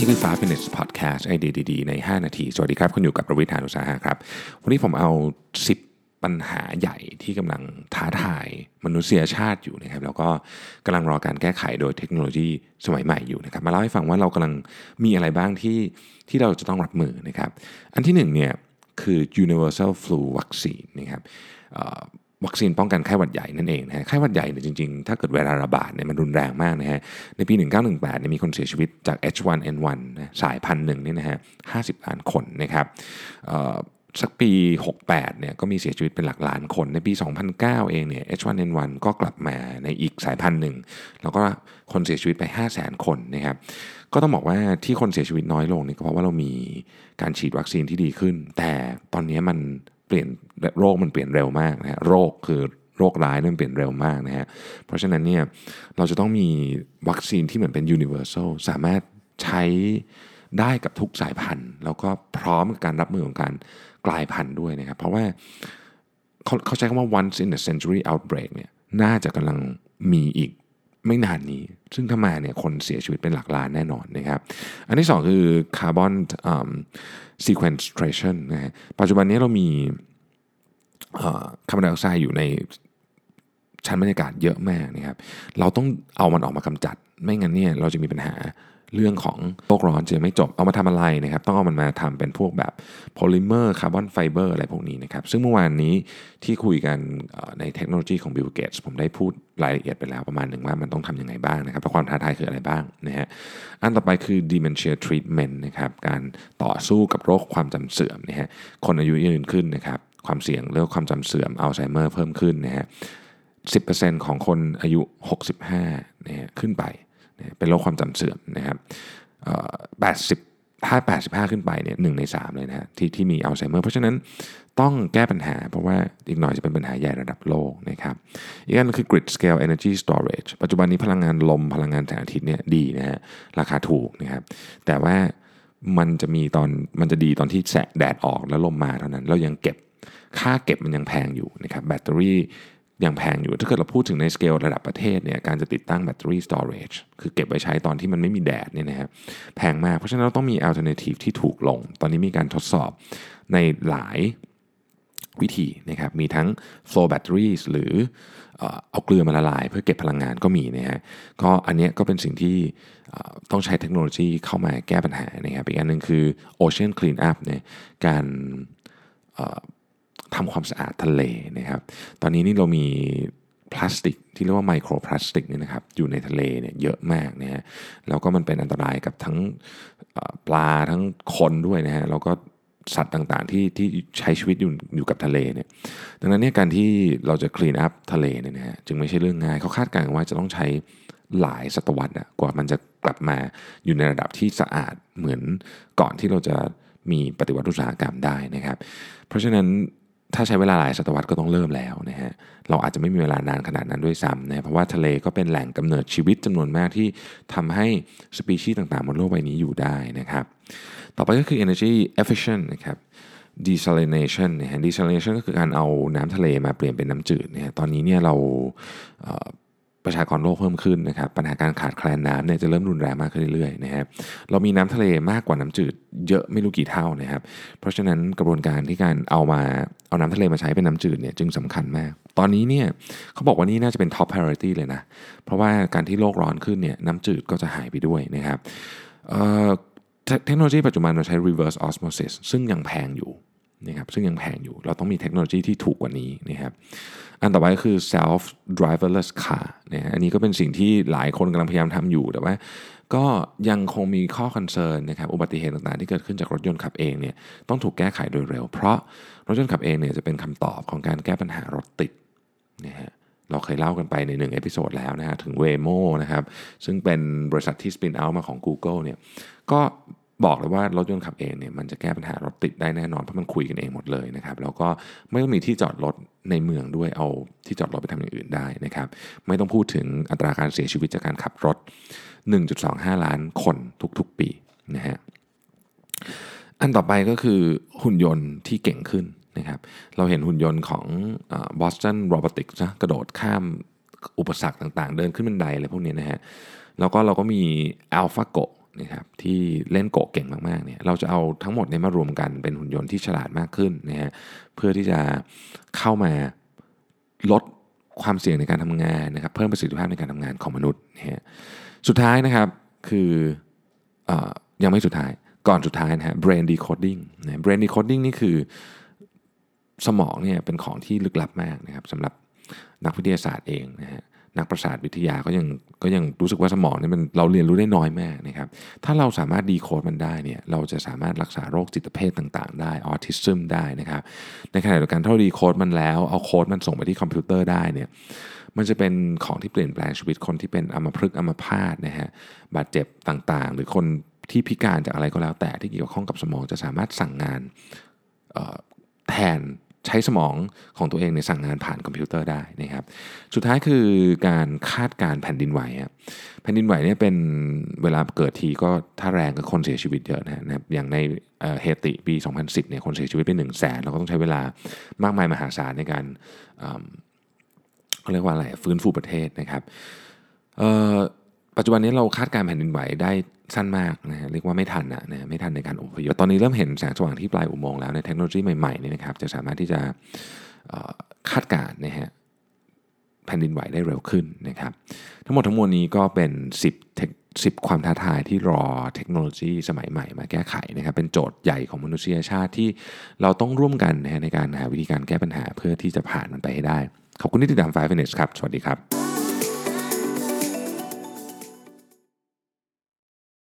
นี่คือ 5 minutes podcast ไอเดียดีๆ ใน 5 นาที สวัสดีครับ คุณอยู่กับประวิทยานุสาหะครับ วันนี้ผมเอา 10 ปัญหาใหญ่ที่กำลังท้าทายมนุษยชาติอยู่นะครับ แล้วก็กำลังรอการแก้ไขโดยเทคโนโลยีสมัยใหม่อยู่นะครับ มาเล่าให้ฟังว่าเรากำลังมีอะไรบ้างที่ที่เราจะต้องรับมือนะครับ อันที่หนึ่งเนี่ยคือ universal flu vaccine นะครับ วัคซีนป้องกันไข้หวัดใหญ่นั่นเองนะฮะไข้หวัดใหญ่เนี่ยจริงๆ ถ้าเกิดเวลาระบาดเนี่ยมันรุนแรงมากนะฮะในปี 1918เนี่ยมีคนเสียชีวิตจาก H1N1 นะสายพันธุ์หนึ่งเนี่ยนะฮะ50 ล้านคนนะครับสักปี 68เนี่ยก็มีเสียชีวิตเป็นหลักล้านคน ในปี 2009 เองเนี่ย H1N1 ก็กลับมาในอีกสายพันธุ์หนึ่ง แล้วก็คนเสียชีวิตไป 5 0 0 0 0 0 คนนะครับ ก็ต้องบอกว่าที่คนเสียชีวิตน้อยลงเนี่ยก็เพราะว่าเรามีการฉีดวัคซีนที่ดีขึ้น แต่ตอนนี้มัน เปลี่ยนโรคมันเปลี่ยนเร็วมากนะฮะโรคคือโรคร้ายนั่นเปลี่ยนเร็วมากนะฮะเพราะฉะนั้นเนี่ยเราจะต้องมีวัคซีนที่เหมือนเป็น universal สามารถใช้ได้กับทุกสายพันธุ์ แล้วก็พร้อมกับการรับมือของการกลายพันธุ์ด้วยนะครับ เพราะว่าเขาเขาใช้คำว่า once in a century outbreak เนี่ยน่าจะกำลังมีอีก ไม่นานนี้ ซึ่งถ้ามาเนี่ยคนเสียชีวิตเป็นหลักล้านแน่นอนนะครับ อันที่สองคือคาร์บอน sequestration นะฮะปัจจุบันนี้เรามีคาร์บอนไดออกไซด์อยู่ในชั้นบรรยากาศเยอะมากนะครับ เราต้องเอามันออกมากำจัด ไม่งั้นเนี่ยเราจะมีปัญหา เรื่องของโลกร้อนจะไม่จบเอามาทำอะไรนะครับต้องเอามันมาทำเป็นพวกแบบโพลิเมอร์ carbon fiber อะไรพวกนี้นะครับซึ่งเมื่อวานนี้ที่คุยกันในเทคโนโลยีของ Bill Gates ผมได้พูดรายละเอียดไปแล้วประมาณหนึ่งว่ามันต้องทำยังไงบ้างนะครับแล้วความท้าทายคืออะไรบ้างนะฮะอันต่อไปคือ dementia treatment นะครับการต่อสู้กับโรคความจำเสื่อมนะฮะคนอายุยืนขึ้นนะครับความเสี่ยงเรื่องความจำเสื่อมอัลไซเมอร์เพิ่มขึ้นนะฮะ10%ของคนอายุ 65นะฮะขึ้นไป เป็นโรคความจำเสื่อมนะครับ80ถ้า 85 ขึ้นไปเนี่ยหใน 3 เลยนะฮะที่ที่มีอัลไซเมอร์เพราะฉะนั้นต้องแก้ปัญหา เพราะว่าอีกหน่อยจะเป็นปัญหาใหญ่ระดับโลกนะครับอีกอันคือ grid scale energy storage ปัจจุบันนี้พลังงานลมพลังงานแสงอาทิตย์เนี่ยดีนะฮะราคาถูกนะครับแต่ว่ามันจะมีตอนมันจะดีตอนที่แสงแดดออกแล้วลมมาเท่านั้น เรายังเก็บค่าเก็บมันยังแพงอยู่นะครับแบตเตอรี่ ยังแพงอยู่ ถ้าเกิดเราพูดถึงในสเกลระดับประเทศเนี่ยการจะติดตั้ง battery storage คือเก็บไว้ใช้ตอนที่มันไม่มีแดดเนี่ยนะครับแพงมาก เพราะฉะนั้นเราต้องมี alternative ที่ถูกลง ตอนนี้มีการทดสอบในหลายวิธีนะครับมีทั้ง flow batteries หรือเอาเกลือมาละลาย เพื่อเก็บพลังงานก็มีนะฮะก็อันนี้ก็เป็นสิ่งที่ต้องใช้เทคโนโลยีเข้ามาแก้ปัญหานะครับอีกอันหนึ่งคือ ocean clean up เนี่ยการ ทำความสะอาดทะเลนะครับตอนนี้นี่เรามีพลาสติกที่เรียกว่าไมโครพลาสติกนี่นะครับอยู่ในทะเลเนี่ยเยอะมากนะฮะแล้วก็มันเป็นอันตรายกับทั้งปลาทั้งคนด้วยนะฮะแล้วก็สัตว์ต่างๆที่ที่ใช้ชีวิตอยู่อยู่กับทะเลเนี่ยดังนั้นเนี่ยการที่เราจะคลีนอัพทะเลเนี่ยนะฮะจึงไม่ใช่เรื่องง่ายเขาคาดการณ์ว่าจะต้องใช้หลายศตวรรษกว่ามันจะกลับมาอยู่ในระดับที่สะอาดเหมือนก่อนที่เราจะมีปฏิวัติอุตสาหกรรมได้นะครับ เพราะฉะนั้น ถ้าใช้เวลาหลายศตวรรษก็ต้องเริ่มแล้วนะฮะเราอาจจะไม่มีเวลานานขนาดนั้นด้วยซ้ำนะเพราะว่าทะเลก็เป็นแหล่งกำเนิดชีวิตจำนวนมากที่ทำให้สปีชีส์ต่างๆบนโลกใบนี้อยู่ได้นะครับ ต่อไปก็คือ energy efficient นะครับ desalination นะฮะ desalination ก็คือการเอาน้ำทะเลมาเปลี่ยนเป็นน้ำจืดนะฮะตอนนี้เนี่ยเรา ประชากรโลกเพิ่มขึ้นนะครับปัญหาการขาดแคลนน้ำเนี่ยจะเริ่มรุนแรงมากขึ้นเรื่อยๆนะครับเรามีน้ำทะเลมากกว่าน้ำจืดเยอะไม่รู้กี่เท่านะครับเพราะฉะนั้นกระบวนการที่การเอามาเอาน้ำทะเลมาใช้เป็นน้ำจืดเนี่ยจึงสำคัญมาก ตอนนี้เนี่ยเขาบอกว่านี่น่าจะเป็น top priority เลยนะเพราะว่าการที่โลกร้อนขึ้นเนี่ยน้ำจืดก็จะหายไปด้วยนะครับเทคโนโลยีปัจจุบันเราใช้ reverse osmosis ซึ่งยังแพงอยู่ นะครับซึ่งยังแพงอยู่ เราต้องมีเทคโนโลยีที่ถูกกว่านี้นะครับอันต่อไปก็คือ self driverless car นะอันนี้ก็เป็นสิ่งที่หลายคนกำลังพยายามทำอยู่แต่ว่าก็ยังคงมีข้อ concern นะครับอุบัติเหตุต่างๆ ที่เกิดขึ้นจากรถยนต์ขับเองเนี่ยต้องถูกแก้ไขโดยเร็ว เพราะรถยนต์ขับเองเนี่ยจะเป็นคำตอบของการแก้ปัญหารถติดนะฮะเราเคยเล่ากันไปในหนึ่ง episode แล้วนะฮะถึง Waymo นะครับซึ่งเป็นบริษัทที่สปินเอามาของ Google เนี่ยก็ บอกเลยว่ารถยนต์ขับเองเนี่ยมันจะแก้ปัญหารถติดได้แน่นอนเพราะมันคุยกันเองหมดเลยนะครับแล้วก็ไม่ต้องมีที่จอดรถในเมืองด้วยเอาที่จอดรถไปทำอย่างอื่นได้นะครับไม่ต้องพูดถึงอัตราการเสียชีวิตจากการขับรถ 1.25 ล้านคนทุกๆปีนะฮะอันต่อไปก็คือหุ่นยนต์ที่เก่งขึ้นนะครับเราเห็นหุ่นยนต์ของ Boston Robotics นะกระโดดข้ามอุปสรรคต่างๆ เดินขึ้นบันไดอะไรพวกนี้นะฮะแล้วก็เราก็มี AlphaGo นะครับที่เล่นโกะเก่งมากๆเนี่ยเราจะเอาทั้งหมดเนี่ยมารวมกันเป็นหุ่นยนต์ที่ฉลาดมากขึ้นนะฮะเพื่อที่จะเข้ามาลดความเสี่ยงในการทำงานนะครับเพิ่มประสิทธิภาพในการทำงานของมนุษย์นะฮะสุดท้ายนะครับคือเออยังไม่สุดท้ายก่อนสุดท้ายนะฮะ brain decoding นะ brain decoding นี่คือสมองเนี่ยเป็นของที่ลึกลับมากนะครับสำหรับนักวิทยาศาสตร์เองนะฮะ นักประสาทวิทยาก็ยังก็ยังรู้สึกว่าสมองนี่มันเราเรียนรู้ได้น้อยมากนะครับ ถ้าเราสามารถ decode มันได้เนี่ยเราจะสามารถรักษาโรคจิตเภทต่างๆ ได้ออทิซึมได้นะครับในขณะเดียวกันถ้าเรา decode มันแล้วเอาโค้ดมันส่งไปที่คอมพิวเตอร์ได้เนี่ยมันจะเป็นของที่เปลี่ยนแปลงชีวิตคนที่เป็นอัมพฤกษ์อัมพาตนะฮะบาดเจ็บต่างๆ หรือคนที่พิการจากอะไรก็แล้วแต่ที่เกี่ยวข้องกับสมองจะสามารถสั่งงานแทน ใช้สมองของตัวเองในสั่งงานผ่านคอมพิวเตอร์ได้นะครับ สุดท้ายคือการคาดการแผ่นดินไหวครับแผ่นดินไหวเนี่ยเป็นเวลาเกิดทีก็ถ้าแรงก็คนเสียชีวิตเยอะนะครับอย่างในเฮติปี 2010เนี่ยคนเสียชีวิตไป1 0 0 0 0แสนเราก็ต้องใช้เวลามากมายมหาศาลในการเอิ่มเขาเรียกว่าอะไรฟื้นฟูประเทศนะครับเอ่อ ปัจจุบันนี้เราคาดการแผ่นดินไหวได้สั้นมากนะฮะเรียกว่าไม่ทันนะนะไม่ทันในการอพยพตอนนี้เริ่มเห็นแสงสว่างที่ปลายอุโมงค์แล้วในเทคโนโลยีใหม่ๆนี่นะครับจะสามารถที่จะคาดการนะฮะแผ่นดินไหวได้เร็วขึ้นนะครับทั้งหมดทั้งมวลนี้ก็เป็น 10เทค10ความท้าทายที่รอเทคโนโลยีสมัยใหม่มาแก้ไขนะครับเป็นโจทย์ใหญ่ของมนุษยชาติที่เราต้องร่วมกันในการหาวิธีการแก้ปัญหาเพื่อที่จะผ่านมันไปให้ได้ ขอบคุณที่ติดตาม5 minutes ครับ สวัสดีครับ